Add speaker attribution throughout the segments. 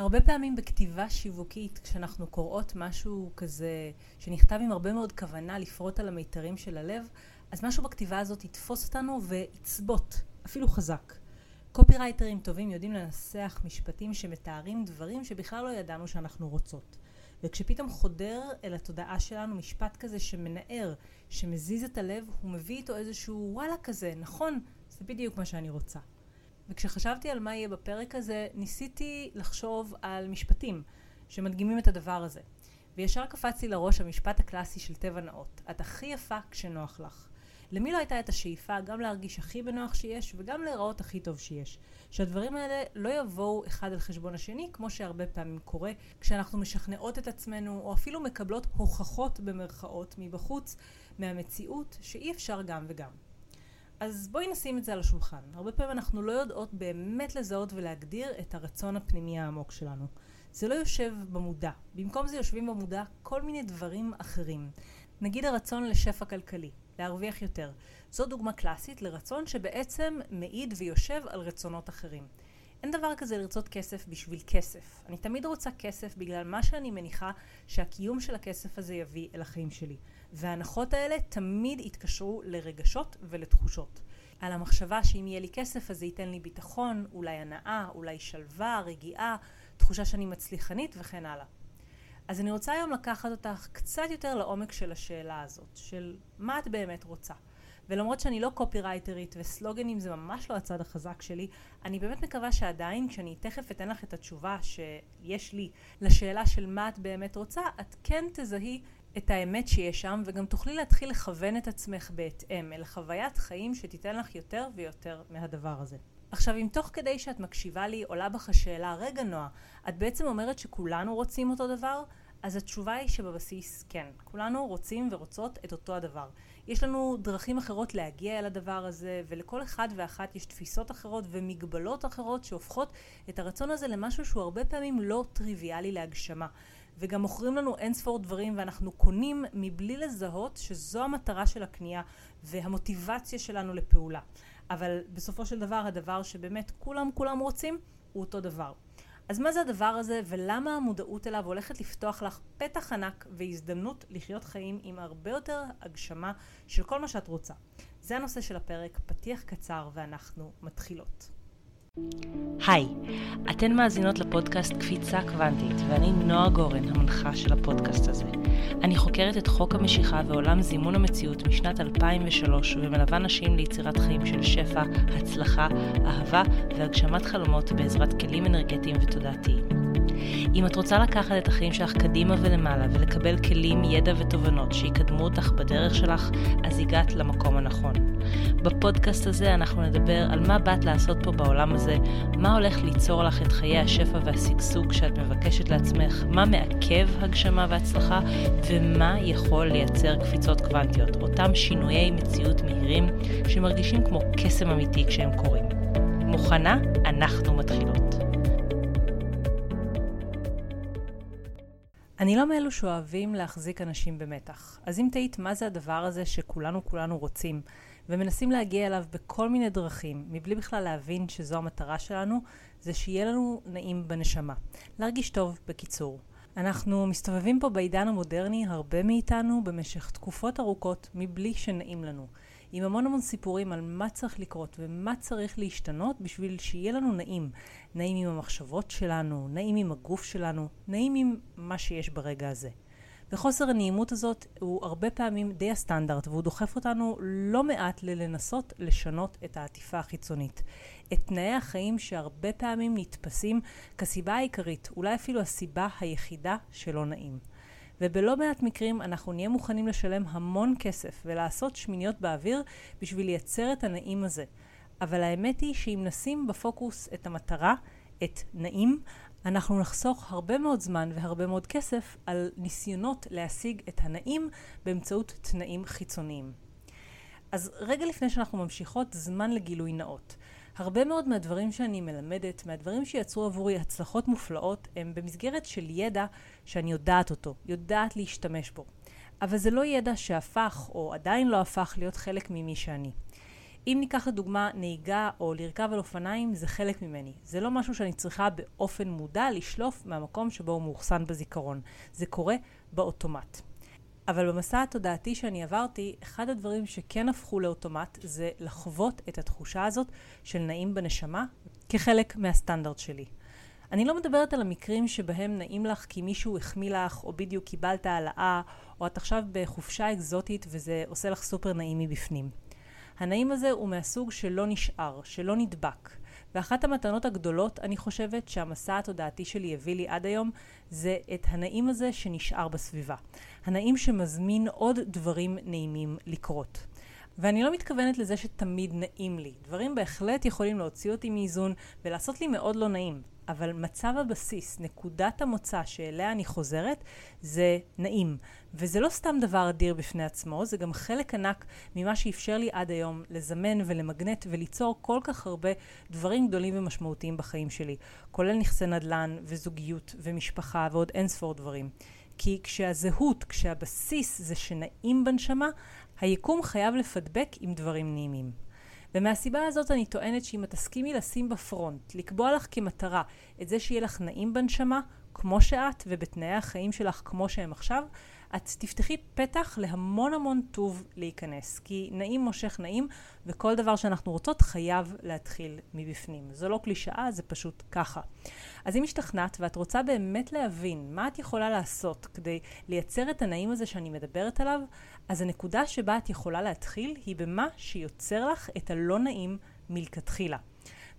Speaker 1: הרבה פעמים בכתיבה שיווקית, כשאנחנו קוראות משהו כזה שנכתב עם הרבה מאוד כוונה לפרוט על המיתרים של הלב, אז משהו בכתיבה הזאת יתפוס אותנו ויצבוט, אפילו חזק. קופירייטרים טובים יודעים לנסח משפטים שמתארים דברים שבכלל לא ידענו שאנחנו רוצות. וכשפתאום חודר אל התודעה שלנו משפט כזה שמנער, שמזיז את הלב, הוא מביא איתו איזשהו וואלה כזה, נכון, זה בדיוק מה שאני רוצה. וכשחשבתי על מה יהיה בפרק הזה, ניסיתי לחשוב על משפטים שמדגימים את הדבר הזה. וישר קפץ לי לראש המשפט הקלאסי של טבע נאות, את הכי יפה כשנוח לך. למי לא הייתה את השאיפה גם להרגיש הכי בנוח שיש וגם להיראות הכי טוב שיש. שהדברים האלה לא יבואו אחד על חשבון השני כמו שהרבה פעמים קורה כשאנחנו משכנעות את עצמנו או אפילו מקבלות הוכחות במרכאות מבחוץ מהמציאות שאי אפשר גם וגם. אז בואי נשים את זה על השולחן. הרבה פעמים אנחנו לא יודעות באמת לזהות ולהגדיר את הרצון הפנימי העמוק שלנו. זה לא יושב במודע. במקום זה יושבים במודע כל מיני דברים אחרים. נגיד הרצון לשפע כלכלי, להרוויח יותר. זו דוגמה קלאסית לרצון שבעצם מעיד ויושב על רצונות אחרים. אין דבר כזה לרצות כסף בשביל כסף. אני תמיד רוצה כסף בגלל מה שאני מניחה שהקיום של הכסף הזה יביא אל החיים שלי. וההנחות האלה תמיד יתקשרו לרגשות ולתחושות. על המחשבה שאם יהיה לי כסף אז זה ייתן לי ביטחון, אולי הנאה, אולי שלווה, רגיעה, תחושה שאני מצליחנית וכן הלאה. אז אני רוצה היום לקחת אותך קצת יותר לעומק של השאלה הזאת, של מה את באמת רוצה. ולמרות שאני לא קופירייטרית וסלוגנים זה ממש לא הצד החזק שלי, אני באמת מקווה שעדיין כשאני תכף אתן לך את התשובה שיש לי לשאלה של מה את באמת רוצה, את כן תזהי את האמת שיש שם וגם תוכלי להתחיל לכוון את עצמך בהתאם אל חוויית חיים שתיתן לך יותר ויותר מהדבר הזה. עכשיו אם תוך כדי שאת מקשיבה לי עולה בך השאלה רגע נועה את בעצם אומרת שכולנו רוצים אותו דבר? אז התשובה היא שבבסיס כן, כולנו רוצים ורוצות את אותו הדבר. יש לנו דרכים אחרות להגיע אל הדבר הזה ולכל אחד ואחת יש תפיסות אחרות ומגבלות אחרות שהופכות את הרצון הזה למשהו שהוא הרבה פעמים לא טריוויאלי להגשמה. וגם מוכרים לנו אין ספור דברים ואנחנו קונים מבלי לזהות שזו המטרה של הקנייה והמוטיבציה שלנו לפעולה. אבל בסופו של דבר הדבר שבאמת כולם כולם רוצים הוא אותו דבר. אז מה זה הדבר הזה ולמה המודעות אליו הולכת לפתוח לך פתח ענק והזדמנות לחיות חיים עם הרבה יותר הגשמה של כל מה שאת רוצה. זה הנושא של הפרק, פתיח קצר ואנחנו מתחילות.
Speaker 2: היי, אתן מאזינות לפודקאסט קפיצה קוונטית, ואני נועה גורן, המנחה של הפודקאסט הזה. אני חוקרת את חוק המשיכה ועולם זימון המציאות משנת 2003, ומלווה נשים ליצירת חיים של שפע, הצלחה, אהבה והגשמת חלומות בעזרת כלים אנרגטיים ותודעתיים. אם את רוצה לקחת את החיים שלך קדימה ולמעלה ולקבל כלים, ידע ותובנות שיקדמו אותך בדרך שלך, אז הגעת למקום הנכון. בפודקאסט הזה אנחנו נדבר על מה באת לעשות פה בעולם הזה, מה הולך ליצור לך את חיי השפע והשגשוג שאת מבקשת לעצמך, מה מעכב הגשמה והצלחה, ומה יכול לייצר קפיצות קוונטיות, אותם שינויי מציאות מהירים שמרגישים כמו קסם אמיתי כשהם קורים. מוכנה? אנחנו מתחילות.
Speaker 1: אני לא מאלו שאוהבים להחזיק אנשים במתח. אז אם תהית מה זה הדבר הזה שכולנו כולנו רוצים, ומנסים להגיע אליו בכל מיני דרכים, מבלי בכלל להבין שזו המטרה שלנו, זה שיהיה לנו נעים בנשמה. להרגיש טוב, בקיצור. אנחנו מסתובבים פה בעידן המודרני, הרבה מאיתנו, במשך תקופות ארוכות, מבלי שנעים לנו. עם המון המון סיפורים על מה צריך לקרות ומה צריך להשתנות בשביל שיהיה לנו נעים. נעים עם המחשבות שלנו, נעים עם הגוף שלנו, נעים עם מה שיש ברגע הזה. וחוסר הנעימות הזאת הוא הרבה פעמים די הסטנדרט והוא דוחף אותנו לא מעט ללנסות לשנות את העטיפה החיצונית. את תנאי החיים שהרבה פעמים נתפסים כסיבה העיקרית, אולי אפילו הסיבה היחידה שלא נעים. ובלא מעט מקרים אנחנו נהיה מוכנים לשלם המון כסף ולעשות שמיניות באוויר בשביל לייצר את הנעים הזה. אבל האמת היא שאם נשים בפוקוס את המטרה, את נעים, אנחנו נחסוך הרבה מאוד זמן והרבה מאוד כסף על ניסיונות להשיג את הנעים באמצעות תנאים חיצוניים. אז רגע לפני שאנחנו ממשיכות, זמן לגילוי נאות. הרבה מאוד מהדברים שאני מלמדת, מהדברים שיצרו עבורי הצלחות מופלאות, הם במסגרת של ידע שאני יודעת אותו, יודעת להשתמש בו. אבל זה לא ידע שהפך, או עדיין לא הפך, להיות חלק ממי שאני. אם ניקח לדוגמה נהיגה או לרכב על אופניים, זה חלק ממני. זה לא משהו שאני צריכה באופן מודע לשלוף מהמקום שבו הוא מאוחסן בזיכרון. זה קורה באוטומט. אבל במסע התודעתי שאני עברתי, אחד הדברים שכן הפכו לאוטומט זה לחוות את התחושה הזאת של נעים בנשמה כחלק מהסטנדרט שלי. אני לא מדברת על המקרים שבהם נעים לך כי מישהו החמיא לך, או בדיוק קיבלת העלאה, או את עכשיו בחופשה אקזוטית וזה עושה לך סופר נעים מבפנים. הנעים הזה הוא מהסוג שלא נשאר, שלא נדבק. ואחת המתנות הגדולות, אני חושבת, שהמסע התודעתי שלי הביא לי עד היום, זה את הנעים הזה שנשאר בסביבה. הנעים שמזמין עוד דברים נעימים לקרות. ואני לא מתכוונת לזה שתמיד נעים לי. דברים בהחלט יכולים להוציא אותי מאיזון ולעשות לי מאוד לא נעים. אבל מצב הבסיס, נקודת המוצא שאליה אני חוזרת, זה נעים. וזה לא סתם דבר אדיר בפני עצמו, זה גם חלק ענק ממה שאפשר לי עד היום לזמן ולמגנט וליצור כל כך הרבה דברים גדולים ומשמעותיים בחיים שלי, כולל נכסי נדל"ן וזוגיות ומשפחה ועוד אין ספור דברים. כי כשהזהות, כשהבסיס זה שנעים בנשמה, היקום חייב לפדבק עם דברים נעימים. ומהסיבה הזאת אני טוענת שאם את תסכימי לשים בפרונט, לקבוע לך כמטרה את זה שיהיה לך נעים בנשמה, כמו שאת, ובתנאי החיים שלך כמו שהם עכשיו, את תפתחי פתח להמון המון טוב להיכנס. כי נעים מושך נעים, וכל דבר שאנחנו רוצות חייב להתחיל מבפנים. זו לא קלישאה, זה פשוט ככה. אז אם השתכנעת ואת רוצה באמת להבין מה את יכולה לעשות כדי לייצר את הנעים הזה שאני מדברת עליו, אז הנקודה שבה את יכולה להתחיל היא במה שיוצר לך את הלא נעים מלכתחילה.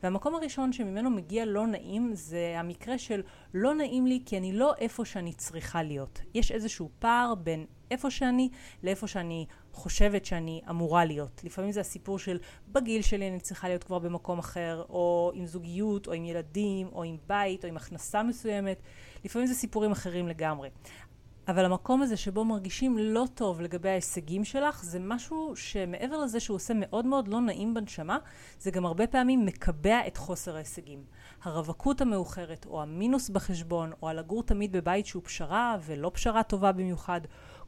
Speaker 1: והמקום הראשון שממנו מגיע לא נעים זה המקרה של לא נעים לי כי אני לא איפה שאני צריכה להיות. יש איזשהו פער בין איפה שאני לאיפה שאני חושבת שאני אמורה להיות. לפעמים זה הסיפור של בגיל שלי אני צריכה להיות כבר במקום אחר, או עם זוגיות, או עם ילדים, או עם בית, או עם הכנסה מסוימת. לפעמים זה סיפורים אחרים לגמרי. אבל המקום הזה שבו מרגישים לא טוב לגבי ההישגים שלך, זה משהו שמעבר לזה שהוא עושה מאוד מאוד לא נעים בנשמה, זה גם הרבה פעמים מקבע את חוסר ההישגים. הרווקות המאוחרת, או המינוס בחשבון, או הלגור תמיד בבית שהוא פשרה ולא פשרה טובה במיוחד,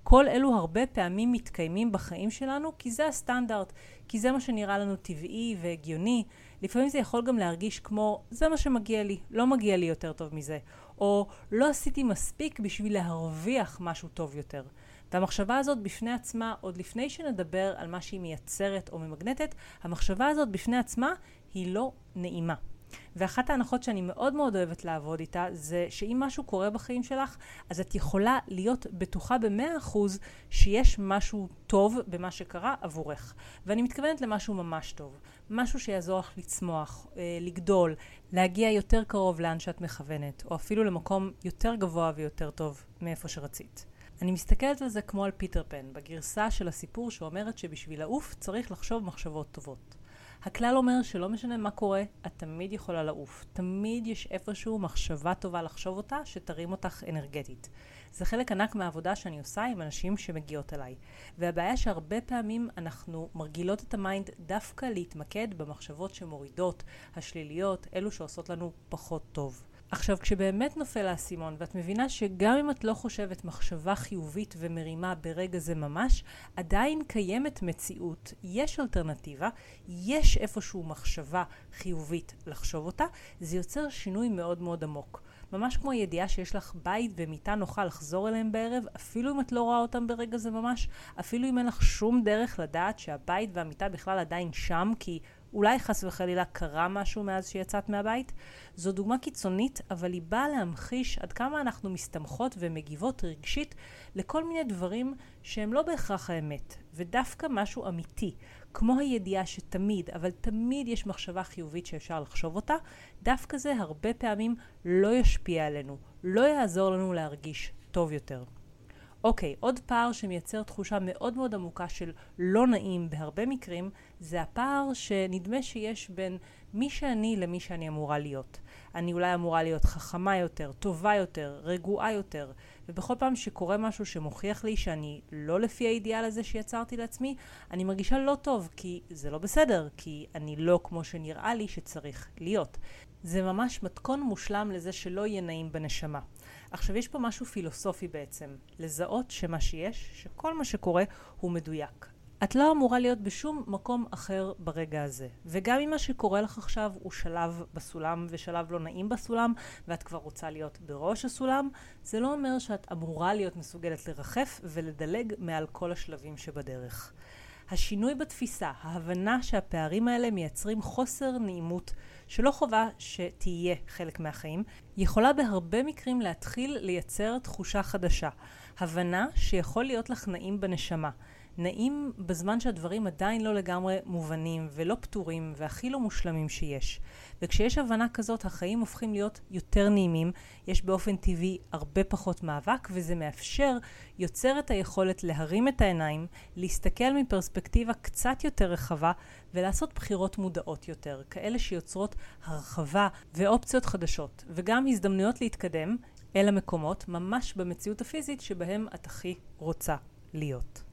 Speaker 1: כל אלו הרבה פעמים מתקיימים בחיים שלנו כי זה הסטנדרט, כי זה מה שנראה לנו טבעי והגיוני. לפעמים זה יכול גם להרגיש כמו זה מה שמגיע לי, לא מגיע לי יותר טוב מזה. או לא עשיתי מספיק בשביל להרוויח משהו טוב יותר. והמחשבה הזאת בפני עצמה, עוד לפני שנדבר על מה שהיא מייצרת או ממגנטת, המחשבה הזאת בפני עצמה היא לא נעימה. ואחת ההנחות שאני מאוד מאוד אוהבת לעבוד איתה זה שאם משהו קורה בחיים שלך אז את יכולה להיות בטוחה במאה אחוז שיש משהו טוב במה שקרה עבורך. ואני מתכוונת למשהו ממש טוב. משהו שיעזור לך לצמוח, אה, לגדול, להגיע יותר קרוב לאן שאת מכוונת או אפילו למקום יותר גבוה ויותר טוב מאיפה שרצית. אני מסתכלת על זה כמו על פיטר פן, בגרסה של הסיפור שאומרת שבשביל לעוף צריך לחשוב מחשבות טובות. הכלל אומר שלא משנה מה קורה, את תמיד יכולה לעוף. תמיד יש איפשהו מחשבה טובה לחשוב אותה, שתרים אותך אנרגטית. זה חלק ענק מהעבודה שאני עושה עם אנשים שמגיעות אליי. והבעיה שהרבה פעמים אנחנו מרגילות את ה mind דווקא להתמקד במחשבות שמורידות, השליליות, אלו שעושות לנו פחות טוב. עכשיו, כשבאמת נופל האסימון ואת מבינה שגם אם את לא חושבת מחשבה חיובית ומרימה ברגע זה ממש, עדיין קיימת מציאות, יש אלטרנטיבה, יש איפשהו מחשבה חיובית לחשוב אותה, זה יוצר שינוי מאוד מאוד עמוק. ממש כמו הידיעה שיש לך בית ומיטה נוחה לחזור אליהם בערב, אפילו אם את לא רואה אותם ברגע זה ממש, אפילו אם אין לך שום דרך לדעת שהבית והמיטה בכלל עדיין שם, כי אולי חס וחלילה קרה משהו מאז שיצאת מהבית. זו דוגמה קיצונית, אבל היא באה להמחיש עד כמה אנחנו מסתמכות ומגיבות רגשית לכל מיני דברים שהם לא בהכרח האמת, ודווקא משהו אמיתי, כמו הידיעה שתמיד, אבל תמיד יש מחשבה חיובית שאפשר לחשוב אותה, דווקא זה הרבה פעמים לא ישפיע עלינו, לא יעזור לנו להרגיש טוב יותר. אוקיי, עוד פער שמייצר תחושה מאוד מאוד עמוקה של לא נעים בהרבה מקרים, זה הפער שנדמה שיש בין מי שאני למי שאני אמורה להיות. אני אולי אמורה להיות חכמה יותר, טובה יותר, רגועה יותר, ובכל פעם שקורה משהו שמוכיח לי שאני לא לפי האידיאל הזה שיצרתי לעצמי, אני מרגישה לא טוב, כי זה לא בסדר, כי אני לא כמו שנראה לי שצריך להיות. זה ממש מתכון מושלם לזה שלא יהיה נעים בנשמה. עכשיו יש פה משהו פילוסופי בעצם, לזהות שמה שיש, שכל מה שקורה הוא מדויק. את לא אמורה להיות בשום מקום אחר ברגע הזה. וגם אם מה שקורה לך עכשיו הוא שלב בסולם ושלב לא נעים בסולם, ואת כבר רוצה להיות בראש הסולם, זה לא אומר שאת אמורה להיות מסוגלת לרחף ולדלג מעל כל השלבים שבדרך. השינוי בתפיסה, ההבנה שהפערים האלה מייצרים חוסר נעימות שלא חובה שתהיה חלק מהחיים, יכולה בהרבה מקרים להתחיל לייצר תחושה חדשה. הבנה שיכול להיות לך נעים בנשמה. נעים בזמן שהדברים עדיין לא לגמרי מובנים ולא פתורים והכי לא מושלמים שיש. וכשיש הבנה כזאת החיים הופכים להיות יותר נעימים, יש באופן טבעי הרבה פחות מאבק וזה מאפשר, יוצר את היכולת להרים את העיניים, להסתכל מפרספקטיבה קצת יותר רחבה ולעשות בחירות מודעות יותר, כאלה שיוצרות הרחבה ואופציות חדשות וגם הזדמנויות להתקדם אל המקומות ממש במציאות הפיזית שבהם את הכי רוצה להיות.